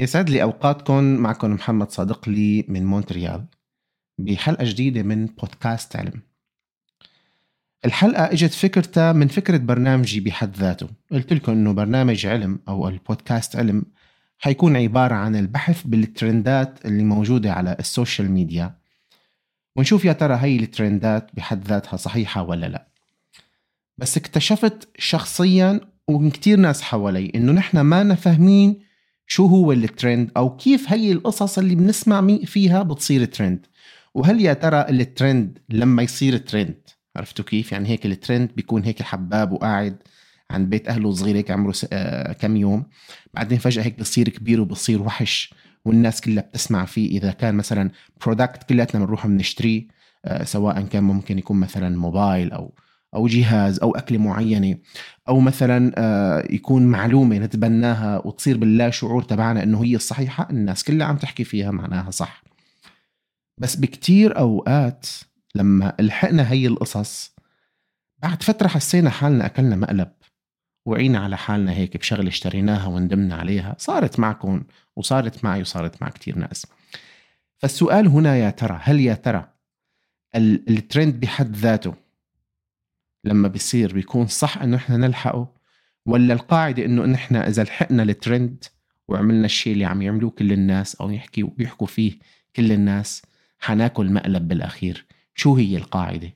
يسعد لي أوقاتكم. معكم محمد صادق لي من مونتريال بحلقة جديدة من بودكاست علم. الحلقة إجت فكرتها من فكرة برنامجي بحد ذاته. قلت لكم إنه برنامج علم أو البودكاست علم حيكون عبارة عن البحث بالترندات اللي موجودة على ال social media. ونشوف يا ترى هي الترندات بحد ذاتها صحيحة ولا لا. بس اكتشفت شخصيا ومن كتير ناس حوالي إنه نحن ما فاهمين شو هو الترند أو كيف هي القصص اللي بنسمع فيها بتصير ترند وهل يا ترى الترند لما يصير ترند عرفتوا كيف؟ يعني هيك الترند بيكون هيك حباب وقاعد عند بيت أهله صغير هيك عمره آه كم يوم. بعدين فجأة هيك بصير كبير وبصير وحش والناس كلها بتسمع فيه. إذا كان مثلا product كلياتنا بنروح بنشتريه آه سواء كان ممكن يكون مثلا موبايل أو أو جهاز أو أكلة معينة. أو مثلا آه، يكون معلومة نتبناها وتصير باللا شعور تبعنا إنه هي الصحيحة الناس كلها عم تحكي فيها معناها صح. بس بكتير أوقات لما لحقنا هي القصص بعد فترة حسينا حالنا أكلنا مقلب وعينا على حالنا هيك بشغلة اشتريناها وندمنا عليها صارت معكم وصارت معي وصارت مع كتير ناس. فالسؤال هنا يا ترى هل يا ترى الترند بحد ذاته لما بيصير بيكون صح إنه إحنا نلحقه ولا القاعدة إنه نحن إذا لحقنا الترند وعملنا الشيء اللي عم يعملوه كل الناس أو يحكي وبيحكوا فيه كل الناس حناكل مقلب بالأخير. شو هي القاعدة؟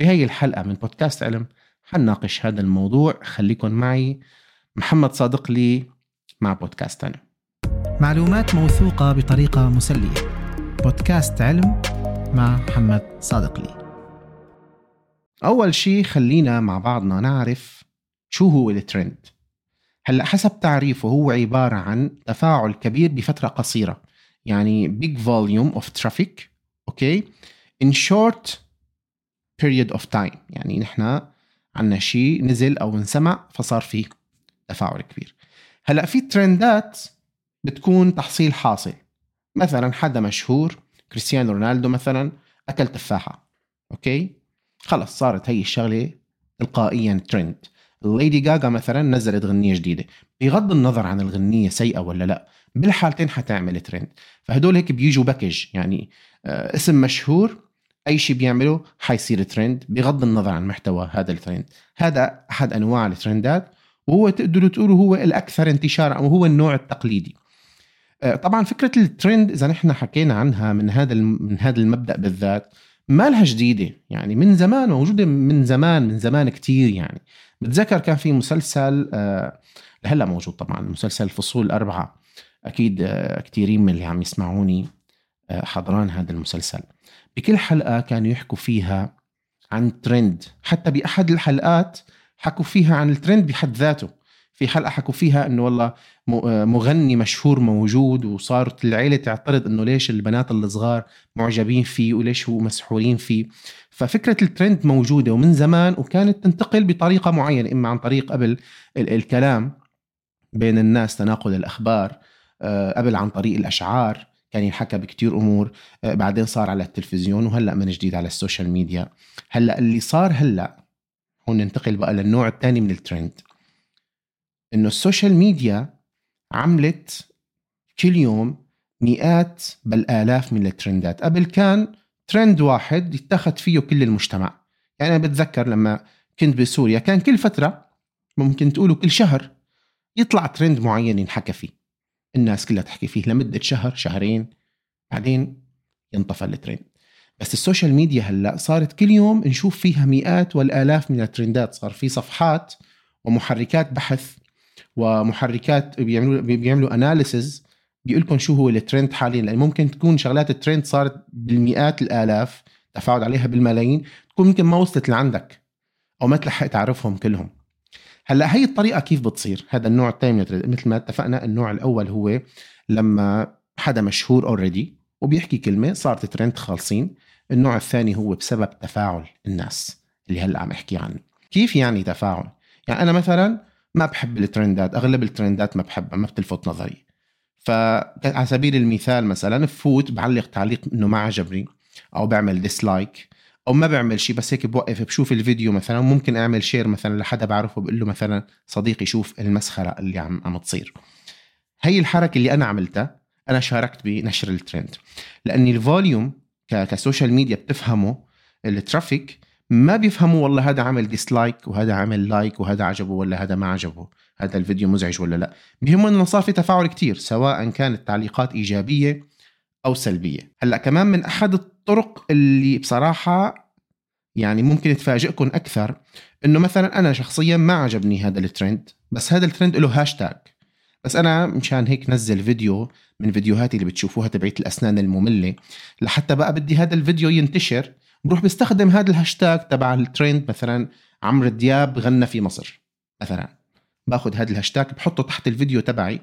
بهي الحلقة من بودكاست علم حنناقش هذا الموضوع. خليكن معي محمد صادق لي مع بودكاست علم. معلومات موثوقة بطريقة مسلية. بودكاست علم مع محمد صادق لي. أول شيء خلينا مع بعضنا نعرف شو هو الترند. هلأ حسب تعريفه هو عبارة عن تفاعل كبير بفترة قصيرة. يعني big volume of traffic أوكي in short period of time. يعني نحن عنا شيء نزل أو انسمع فصار فيه تفاعل كبير. هلأ في ترندات بتكون تحصيل حاصل. مثلا حدا مشهور كريستيانو رونالدو مثلا أكل تفاحة okay خلص صارت هي الشغلة تلقائيا ترند الليدي جاجا مثلا نزلت غنية جديدة. بغض النظر عن الغنية سيئة ولا لا بالحالتين حتعمل ترند فهدول هيك بيجوا package يعني آه اسم مشهور أي شيء بيعمله حيصير ترند بغض النظر عن محتوى هذا الترند هذا أحد أنواع الترندات وهو تقدروا تقولوا هو الأكثر انتشارا أو هو النوع التقليدي. آه طبعا فكرة الترند إذا نحن حكينا عنها من هذا من هذا المبدأ بالذات ما لها جديدة؟ يعني من زمان موجودة من زمان من زمان كتير يعني. بتذكر كان في مسلسل آه هلا موجود طبعا مسلسل الفصول الأربعة أكيد آه كتيرين من اللي عم يسمعوني آه حضران هذا المسلسل. بكل حلقة كانوا يحكوا فيها عن ترند. حتى بأحد الحلقات حكوا فيها عن الترند بحد ذاته. في حلقة حكوا فيها إنه والله مغني مشهور موجود وصارت العيلة تعترض إنه ليش البنات الصغار معجبين فيه وليش هو مسحورين فيه. ففكرة الترند موجودة ومن زمان وكانت تنتقل بطريقة معينة إما عن طريق قبل الكلام بين الناس تناقل الأخبار آه، قبل عن طريق الأشعار كان ينحكى بكتير أمور آه، بعدين صار على التلفزيون وهلأ من جديد على ال social media. هلأ اللي صار هلأ هون ننتقل بقى للنوع الثاني من الترند. إنه ال social media عملت كل يوم مئات بل آلاف من الترندات. قبل كان ترند واحد يتخذ فيه كل المجتمع. يعني أنا بتذكر لما كنت بسوريا كان كل فترة ممكن تقولوا كل شهر يطلع ترند معين ينحكى فيه. الناس كلها تحكي فيه لمدة شهر شهرين بعدين ينطفى الترند. بس ال social media هلأ صارت كل يوم نشوف فيها مئات والآلاف من الترندات. صار في صفحات ومحركات بحث ومحركات بيعملوا بيعملوا analysis بيقول لكم شو هو الترند حاليا. لأن ممكن تكون شغلات الترند صارت بالمئات الآلاف تفاعل عليها بالملايين تكون ممكن ما وصلت لعندك أو ما تلحق تعرفهم كلهم. هلأ هي الطريقة كيف بتصير؟ هذا النوع الثاني مثل ما اتفقنا النوع الأول هو لما حدا مشهور already وبيحكي كلمة صارت ترند خالصين النوع الثاني هو بسبب تفاعل الناس اللي هلأ عم أحكي عنه. كيف يعني تفاعل؟ يعني أنا مثلا ما بحب الترندات أغلب الترندات ما بحبها ما بتلفت نظري. فعلى سبيل المثال مثلا بفوت بعلق تعليق إنه ما عجبني أو بعمل dislike أو ما بعمل شيء بس هيك بوقف بشوف الفيديو مثلا ممكن أعمل share مثلا لحدا بعرفه بقول له مثلا صديقي شوف المسخرة اللي عم عم تصير. هي الحركة اللي أنا عملتها أنا شاركت بنشر الترند لأنه ال volume ك social media بتفهمه ال traffic ما بيفهموا والله هذا عمل dislike وهذا عمل like وهذا عجبه ولا هذا ما عجبه هذا الفيديو مزعج ولا لا. بيهمهم إنه صار في تفاعل كتير سواء كانت تعليقات إيجابية أو سلبية. هلأ كمان من أحد الطرق اللي بصراحة يعني ممكن تفاجئكم أكثر إنه مثلا أنا شخصيا ما عجبني هذا الترند بس هذا الترند له هاشتاج بس أنا مشان هيك نزل فيديو من فيديوهاتي اللي بتشوفوها تبعيت الأسنان المملة لحتى بقى بدي هذا الفيديو ينتشر بروح بستخدم هذا الهاشتاج تبع الترند مثلا عمرو دياب غنى في مصر مثلا. باخذ هذا الهاشتاج بحطه تحت الفيديو تبعي.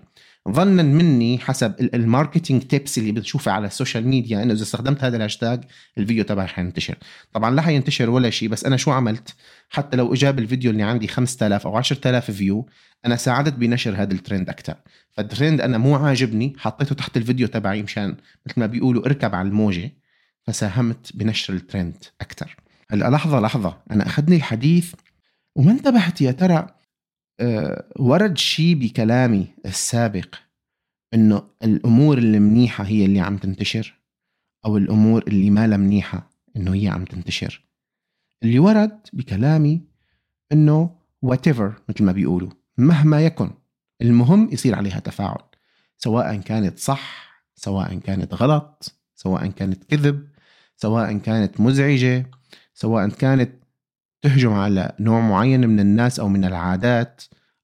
ظنا مني حسب ال marketing tips اللي بتشوفها على السوشيال ميديا إنه إذا استخدمت هذا الهاشتاج الفيديو تبعي حينتشر. طبعا لا حينتشر ولا شيء بس أنا شو عملت؟ حتى لو إجاب الفيديو اللي عندي 5000 أو 10000 view أنا ساعدت بنشر هذا الترند أكثر فالترند أنا مو عاجبني حطيته تحت الفيديو تبعي مشان مثل ما بيقولوا أركب على الموجة. فساهمت بنشر الترند أكثر. هلا لحظة لحظة. أنا أخذني الحديث. وما انتبهت يا ترى أه ورد شيء بكلامي السابق إنه الأمور اللي منيحة هي اللي عم تنتشر أو الأمور اللي ما لها منيحة إنه هي عم تنتشر. اللي ورد بكلامي إنه whatever مثل ما بيقولوا مهما يكن. المهم يصير عليها تفاعل سواء كانت صح سواء كانت غلط سواء كانت كذب. سواء كانت مزعجة سواء كانت تهجم على نوع معين من الناس أو من العادات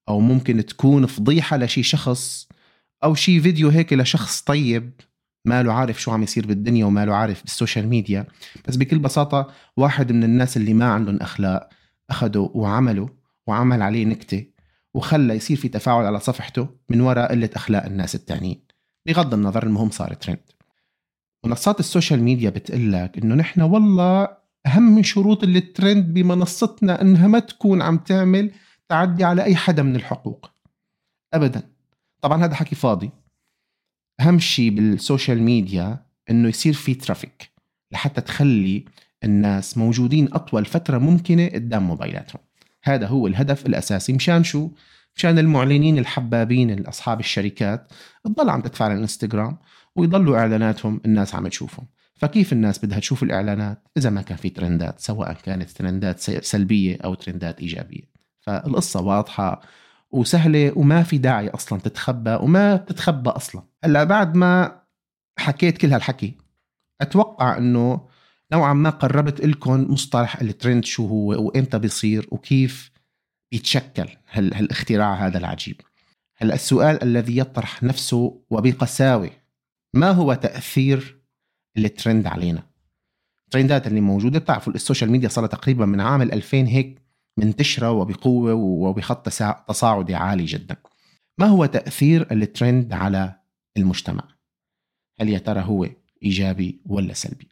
أو ممكن تكون فضيحة لشي شخص أو شي فيديو هيك لشخص طيب ما له عارف شو عم يصير بالدنيا وما له عارف بالسوشيال ميديا. بس بكل بساطة واحد من الناس اللي ما عندهم أخلاق اخذوا وعملوا وعمل عليه نكتة وخلى يصير في تفاعل على صفحته من وراء قلة أخلاق الناس التانيين. بغض النظر المهم صار ترند. منصات السوشيال ميديا بتقول لك إنه نحن والله أهم من شروط الترند بمنصتنا إنها ما تكون عم تعمل تعدي على أي حدا من الحقوق. ابدا. طبعا هذا حكي فاضي. أهم شيء بالسوشيال ميديا إنه يصير في traffic لحتى تخلي الناس موجودين أطول فترة ممكنة قدام موبايلاتهم. هذا هو الهدف الأساسي. مشان شو؟ مشان المعلنين الحبابين اصحاب الشركات تضل عم تدفع على الإنستغرام ويضلوا إعلاناتهم الناس عم تشوفهم. فكيف الناس بدها تشوف الإعلانات إذا ما كان في ترندات سواء كانت ترندات سلبية أو ترندات إيجابية؟ فالقصة واضحة وسهلة وما في داعي أصلا تتخبى وما تتخبى أصلا. هلأ بعد ما حكيت كل هالحكي أتوقع إنه نوعا ما قربت لكم مصطلح الترند شو هو وإمتى بيصير وكيف بيتشكل هالاختراع هذا العجيب. هلأ السؤال الذي يطرح نفسه وبقساوة ما هو تأثير الترند علينا؟ الترندات اللي موجودة بتعرفوا السوشيال ميديا صار تقريبا من عام 2000 هيك منتشرة وبقوة وبخط تصاعدي عالي جدا. ما هو تأثير الترند على المجتمع؟ هل يا ترى هو إيجابي ولا سلبي؟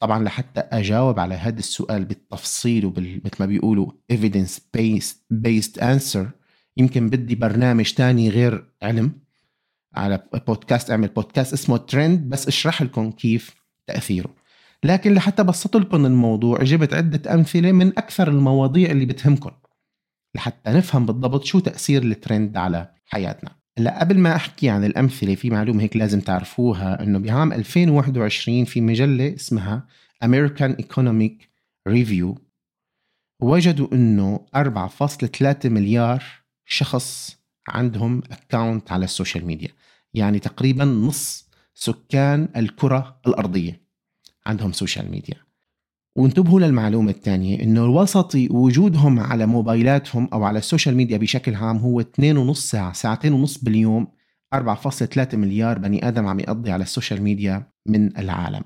طبعا لحتى أجاوب على هذا السؤال بالتفصيل وبال مثل ما بيقولوا evidence based based answer يمكن بدي برنامج تاني غير علم. على بودكاست اعمل بودكاست اسمه ترند بس اشرح لكم كيف تأثيره. لكن لحتى بسط لكم الموضوع جبت عدة أمثلة من أكثر المواضيع اللي بتهمكم لحتى نفهم بالضبط شو تأثير الترند على حياتنا. هلا قبل ما أحكي عن الأمثلة في معلومة هيك لازم تعرفوها إنه بعام 2021 في مجلة اسمها American Economic Review وجدوا إنه 4.3 مليار شخص عندهم account على السوشيال ميديا يعني تقريبا نص سكان الكرة الأرضية عندهم سوشيال ميديا وانتبهوا للمعلومة الثانية إنه الوسطي وجودهم على موبايلاتهم أو على السوشيال ميديا بشكل عام هو 2.5 ساعة ساعتين ونص باليوم 4.3 مليار بني آدم عم يقضي على السوشيال ميديا من العالم.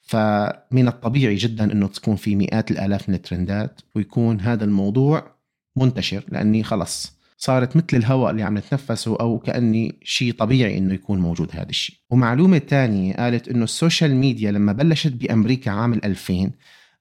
فمن الطبيعي جدا إنه تكون في مئات الآلاف من الترندات ويكون هذا الموضوع منتشر لأني خلص صارت مثل الهواء اللي عم نتنفسه أو كأني شيء طبيعي إنه يكون موجود هذا الشيء. ومعلومة ثانية قالت إنه السوشيال ميديا لما بلشت بأمريكا عام 2000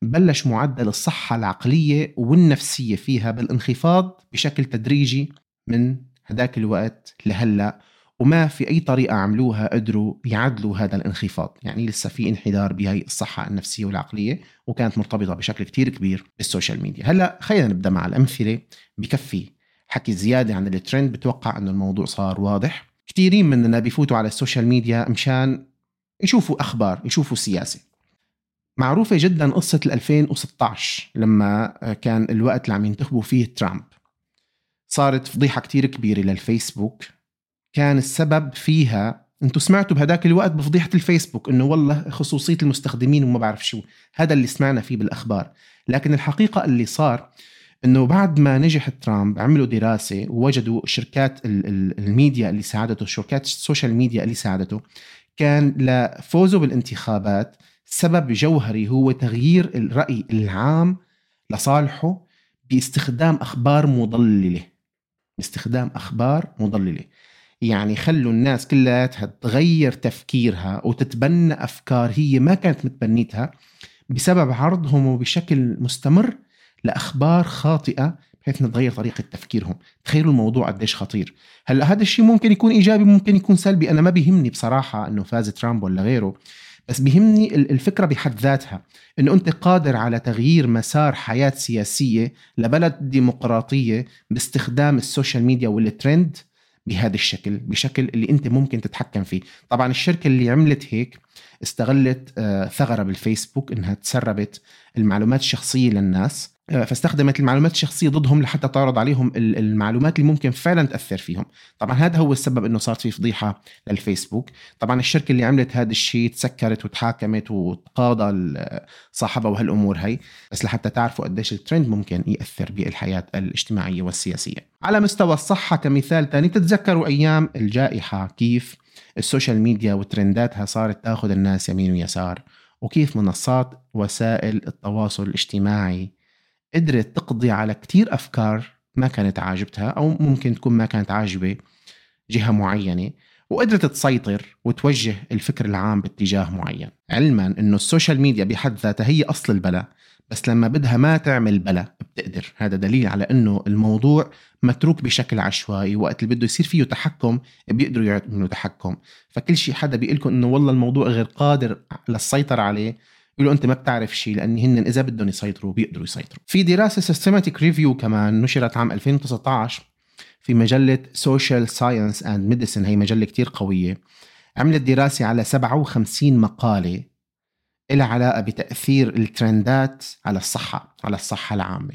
بلش معدل الصحة العقلية والنفسية فيها بالانخفاض بشكل تدريجي من هذاك الوقت لهلأ وما في أي طريقة عملوها قدروا يعدلوا هذا الانخفاض. يعني لسه في انحدار بهي الصحة النفسية والعقلية وكانت مرتبطة بشكل كتير كبير بالسوشيال ميديا. هلأ خلينا نبدأ مع الأمثلة بكفي حكي زيادة عن الترند بتوقع إنه الموضوع صار واضح. كثيرين مننا بيفوتوا على السوشيال ميديا مشان يشوفوا أخبار يشوفوا سياسة. معروفة جدا قصة 2016 لما كان الوقت اللي عم ينتخبوا فيه ترامب. صارت فضيحة كتير كبيرة للفيسبوك. كان السبب فيها أنتم سمعتوا بهداك الوقت بفضيحة الفيسبوك إنه والله خصوصية المستخدمين وما بعرف شو هذا اللي سمعنا فيه بالأخبار. لكن الحقيقة اللي صار إنه بعد ما نجح ترامب عملوا دراسة ووجدوا شركات الميديا اللي ساعدته شركات السوشيال ميديا اللي ساعدته كان لفوزه بالانتخابات سبب جوهري هو تغيير الرأي العام لصالحه باستخدام أخبار مضللة. باستخدام أخبار مضللة. يعني خلوا الناس كلها تغير تفكيرها وتتبنى أفكار هي ما كانت متبنيتها بسبب عرضهم بشكل مستمر لأخبار خاطئة بحيث نتغير طريقة تفكيرهم. تخيلوا الموضوع قديش خطير. هلأ هذا الشيء ممكن يكون إيجابي ممكن يكون سلبي. أنا ما بيهمني بصراحة أنه فاز ترامب ولا غيره بس بيهمني الفكرة بحد ذاتها. إنه أنت قادر على تغيير مسار حياة سياسية لبلد ديمقراطية باستخدام السوشيال ميديا والترند بهذا الشكل بشكل اللي أنت ممكن تتحكم فيه. طبعا الشركة اللي عملت هيك استغلت آه، ثغرة بالفيسبوك إنها تسربت المعلومات الشخصية للناس. فاستخدمت المعلومات الشخصية ضدهم لحتى تعرض عليهم المعلومات اللي ممكن فعلا تأثر فيهم. طبعا هذا هو السبب إنه صارت في فضيحة للفيسبوك. طبعا الشركة اللي عملت هذا الشيء تسكرت وتحاكمت وتقاضى صاحبها وهالأمور هي بس لحتى تعرفوا قديش الترند ممكن يأثر بالحياة الاجتماعية والسياسية. على مستوى الصحة كمثال ثاني تتذكروا أيام الجائحة كيف السوشيال ميديا وترنداتها صارت تأخذ الناس يمين ويسار وكيف منصات وسائل التواصل الاجتماعي قدرت تقضي على كتير أفكار ما كانت عاجبتها أو ممكن تكون ما كانت عاجبة جهة معينة وقدرت تسيطر وتوجه الفكر العام باتجاه معين. علما إنه السوشيال ميديا بحد ذاتها هي أصل البلاء بس لما بدها ما تعمل بلا بتقدر. هذا دليل على إنه الموضوع متروك بشكل عشوائي وقت اللي بده يصير فيه تحكم بيقدروا يعملوا تحكم. فكل شيء حدا بيقول لكم إنه والله الموضوع غير قادر للسيطرة عليه يقولوا أنت ما بتعرف شيء لأن هن إذا بدهم يسيطروا بيقدروا يسيطروا. في دراسة systematic review كمان نشرت عام 2019 في مجلة Social Science and Medicine هي مجلة كتير قوية. عملت دراسة على 57 مقالة لها علاقة بتأثير الترندات على الصحة على الصحة العامة.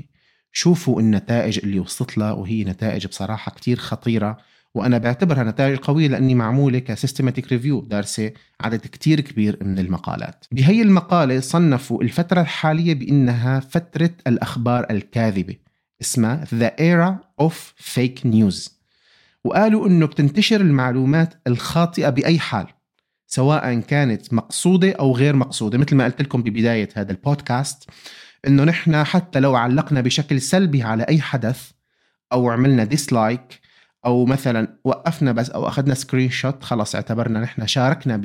شوفوا النتائج اللي وصلت لها وهي نتائج بصراحة كتير خطيرة. وأنا بعتبرها نتائج قويه لأني معموله ك systematic review دارسه عدد كتير كبير من المقالات. بهي المقالة صنفوا الفترة الحالية بأنها فترة الأخبار الكاذبة اسمها The Era of Fake News. وقالوا إنه بتنتشر المعلومات الخاطئة بأي حال سواء كانت مقصودة أو غير مقصودة. مثل ما قلت لكم ببداية هذا البودكاست إنه نحن حتى لو علقنا بشكل سلبي على أي حدث أو عملنا dislike أو مثلا وقفنا بس أو أخذنا screenshot خلص اعتبرنا نحن شاركنا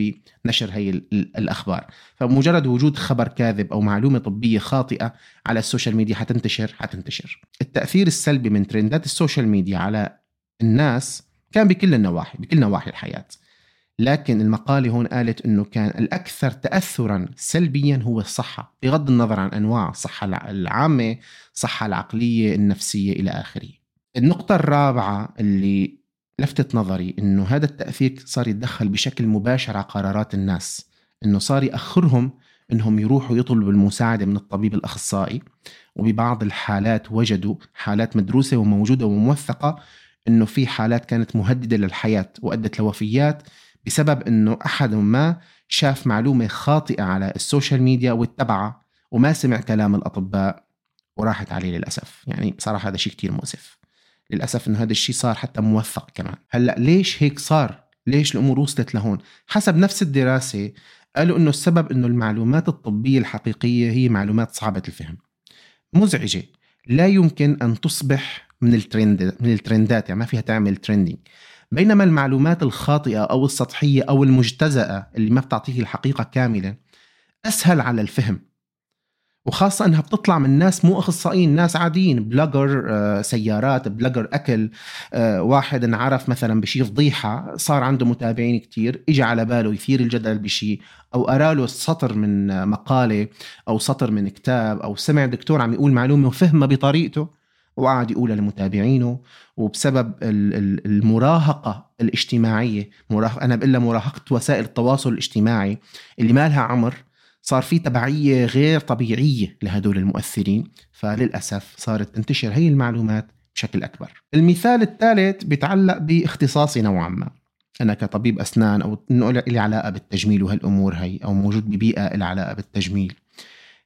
بنشر هي الأخبار. فمجرد وجود خبر كاذب أو معلومة طبية خاطئة على ال social media حتنتشر حتنتشر. التأثير السلبي من ترندات ال social media على الناس كان بكل النواحي بكل نواحي الحياة. لكن المقالة هون قالت أنه كان الأكثر تأثرا سلبيا هو الصحة بغض النظر عن أنواع الصحة العامة الصحة العقلية النفسية إلى آخره. النقطة الرابعة اللي لفتت نظري إنه هذا التأثير صار يتدخل بشكل مباشر على قرارات الناس إنه صار يأخرهم إنهم يروحوا يطلبوا المساعدة من الطبيب الأخصائي وببعض الحالات وجدوا حالات مدروسة وموجودة وموثقة إنه في حالات كانت مهددة للحياة وأدت لوفيات بسبب إنه أحد ما شاف معلومة خاطئة على السوشيال ميديا واتبعها وما سمع كلام الأطباء وراحت عليه للأسف. يعني بصراحة هذا شيء كتير مؤسف. للأسف إنه هذا الشيء صار حتى موثق كمان. هلأ ليش هيك صار؟ ليش الأمور وصلت لهون؟ حسب نفس الدراسة قالوا إنه السبب إنه المعلومات الطبية الحقيقية هي معلومات صعبة الفهم. مزعجة. لا يمكن أن تصبح من الترند من الترندات يعني ما فيها تعمل trending بينما المعلومات الخاطئة أو السطحية أو المجتزأة اللي ما بتعطيه الحقيقة كاملة أسهل على الفهم. وخاصة إنها بتطلع من ناس مو أخصائيين ناس عاديين blogger آه، سيارات blogger أكل آه، واحد انعرف مثلا بشي فضيحة صار عنده متابعين كتير اجى على باله يثير الجدل بشي أو له سطر من مقالة أو سطر من كتاب أو سمع دكتور عم يقول معلومة وفهمها بطريقته وقعد يقولها لمتابعينه وبسبب المراهقة الاجتماعية مراهق أنا بقول مراهقة وسائل التواصل الاجتماعي اللي ما لها عمر صار في تبعية غير طبيعية لهدول المؤثرين فللأسف صارت تنتشر هي المعلومات بشكل أكبر. المثال الثالث بيتعلق باختصاصي نوعا ما. أنا كطبيب أسنان أو إنه لي علاقة بالتجميل وهالأمور هي أو موجود ببيئة لها علاقة بالتجميل.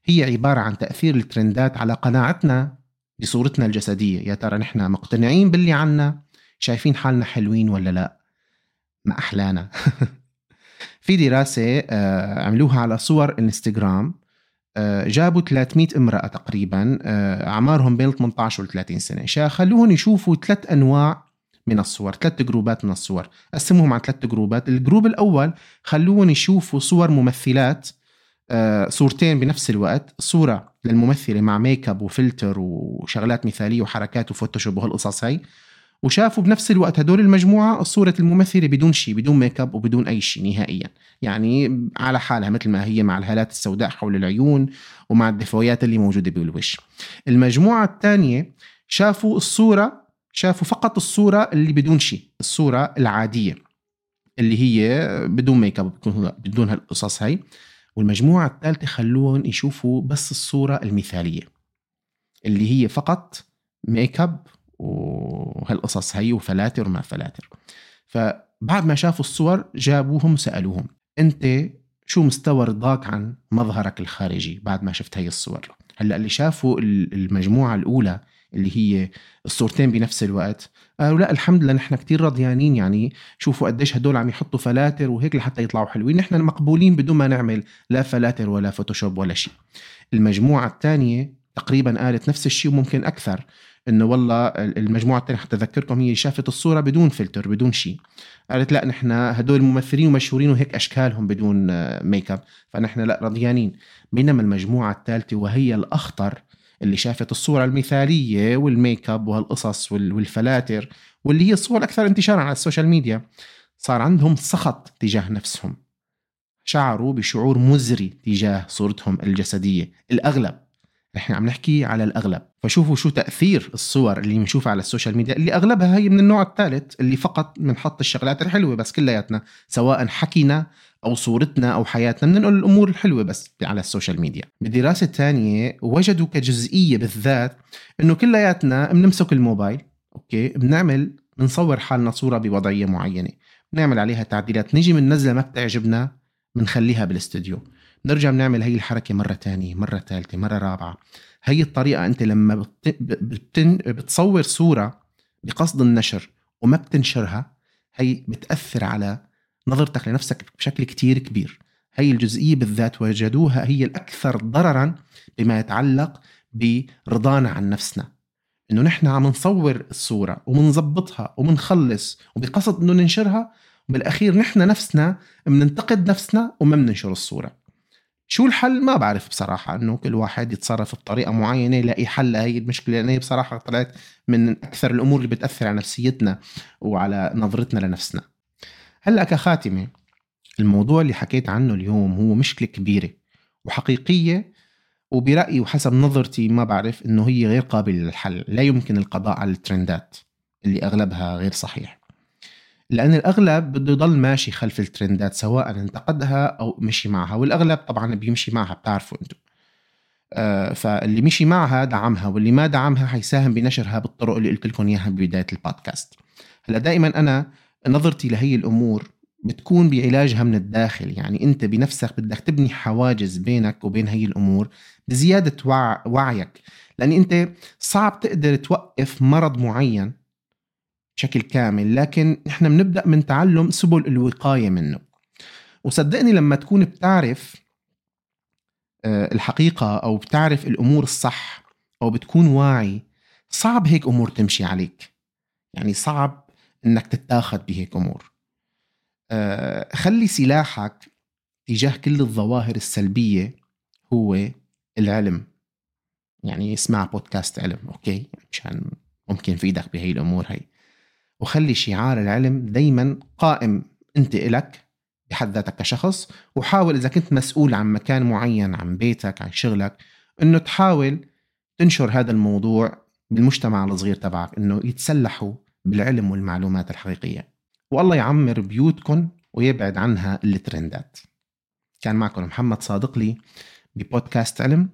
هي عبارة عن تأثير الترندات على قناعتنا بصورتنا الجسدية. يا ترى نحن مقتنعين باللي عنا؟ شايفين حالنا حلوين ولا لا؟ ما أحلانا. في دراسة آه، عملوها على صور انستغرام آه، جابوا 300 امرأة تقريبا آه، أعمارهم بين 18 و 30 سنة. خلوهم يشوفوا ثلاث أنواع من الصور ثلاث جروبات من الصور. قسموهم على ثلاث جروبات. ال group الأول خلوهم يشوفوا صور ممثلات صورتين بنفس الوقت صورة للممثلة مع ميك اب وفلتر وشغلات مثالية وحركات وفوتوشوب وهالقصص هي وشافوا بنفس الوقت هدول المجموعة صورة الممثلة بدون شيء بدون ميك اب وبدون أي شيء نهائيا. يعني على حالها مثل ما هي مع الهالات السوداء حول العيون ومع الدفويات اللي موجودة بالوش. المجموعة الثانية شافوا الصورة شافوا فقط الصورة اللي بدون شيء الصورة العادية اللي هي بدون ميك اب بدون هالقصص هي والمجموعة الثالثة خلوهم يشوفوا بس الصورة المثالية اللي هي فقط ميك اب وهالقصص هي وفلاتر وما فلاتر. فبعد ما شافوا الصور جابوهم وسألوهم أنت شو مستوى رضاك عن مظهرك الخارجي بعد ما شفت هي الصور؟ هلأ اللي شافوا المجموعة الأولى اللي هي الصورتين بنفس الوقت قالوا لا الحمد لله نحن كتير رضيانين يعني شوفوا قديش هدول عم يحطوا فلاتر وهيك لحتى يطلعوا حلوين. نحن مقبولين بدون ما نعمل لا فلاتر ولا فوتوشوب ولا شيء المجموعة الثانية تقريبا قالت نفس الشيء وممكن أكثر إنه والله المجموعة الثانية حتى اذكركم هي شافت الصورة بدون فلتر بدون شيء قالت لا نحن هدول الممثلين ومشهورين وهيك أشكالهم بدون ميك اب فنحن لا رضيانين. بينما المجموعة الثالثه وهي الأخطر اللي شافت الصورة المثالية والميك اب وهالقصص والفلاتر واللي هي الصور الاكثر انتشارا على ال social media صار عندهم سخط تجاه نفسهم. شعروا بشعور مزري تجاه صورتهم الجسدية الأغلب. إحنا عم نحكي على الأغلب. فشوفوا شو تأثير الصور اللي بنشوفها على ال social media اللي أغلبها هي من النوع الثالث اللي فقط بنحط الشغلات الحلوة بس كلياتنا سواء حكينا أو صورتنا أو حياتنا بننقل الأمور الحلوة بس على ال social media. بدراسه ثانية وجدوا كجزئية بالذات إنه كلياتنا بنمسك الموبايل okay؟ بنعمل بنصور حالنا صورة بوضعية معينة. بنعمل عليها تعديلات. نجي من نزله ما بتعجبنا بنخليها بالاستوديو نرجع بنعمل هي الحركة مرة تانية مرة ثالثة مرة رابعة. هي الطريقة أنت لما بتن... بتصور صورة بقصد النشر وما بتنشرها هي بتأثر على نظرتك لنفسك بشكل كتير كبير. هي الجزئية بالذات وجدوها هي الأكثر ضررا بما يتعلق برضانا عن نفسنا. إنه نحن عم نصور الصورة ومنظبطها ومنخلص وبقصد إنه ننشرها وبالأخير نحن نفسنا بننتقد نفسنا وما بننشر الصورة. شو الحل؟ ما بعرف بصراحة إنه كل واحد يتصرف بطريقة معينة يلاقي حل لهي المشكلة. لأن هي بصراحة طلعت من أكثر الأمور اللي بتأثر على نفسيتنا وعلى نظرتنا لنفسنا. هلأ كخاتمة الموضوع اللي حكيت عنه اليوم هو مشكلة كبيرة وحقيقية وبرأيي وحسب نظرتي ما بعرف إنه هي غير قابلة للحل. لا يمكن القضاء على الترندات اللي أغلبها غير صحيح. لأن الأغلب بده يضل ماشي خلف الترندات سواء انتقدها أو مشي معها والأغلب طبعا بيمشي معها بتعرفوا أنتم. آه فاللي مشي معها دعمها واللي ما دعمها حيساهم بنشرها بالطرق اللي قلت لكم إياها ببداية البودكاست. هلأ دائما أنا نظرتي لهي الأمور بتكون بعلاجها من الداخل يعني أنت بنفسك بدك تبني حواجز بينك وبين هي الأمور بزيادة وع... وعيك. لأن أنت صعب تقدر توقف مرض معين بشكل كامل لكن إحنا بنبدأ من تعلم سبل الوقاية منه. وصدقني لما تكون بتعرف آه، الحقيقة أو بتعرف الأمور الصح أو بتكون واعي صعب هيك أمور تمشي عليك. يعني صعب إنك تتاخذ بهيك أمور. آه، خلي سلاحك تجاه كل الظواهر السلبية هو العلم. يعني اسمع بودكاست علم أوكي؟ مشان ممكن في إيدك بهي الأمور هي. وخلي شعار العلم دايما قائم أنت إلك بحد ذاتك كشخص وحاول إذا كنت مسؤول عن مكان معين عن بيتك عن شغلك إنه تحاول تنشر هذا الموضوع بالمجتمع الصغير تبعك إنه يتسلحوا بالعلم والمعلومات الحقيقية. والله يعمر بيوتكم ويبعد عنها الترندات. كان معكم محمد صادقلي ببودكاست علم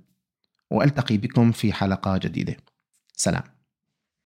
وألتقي بكم في حلقة جديدة. سلام.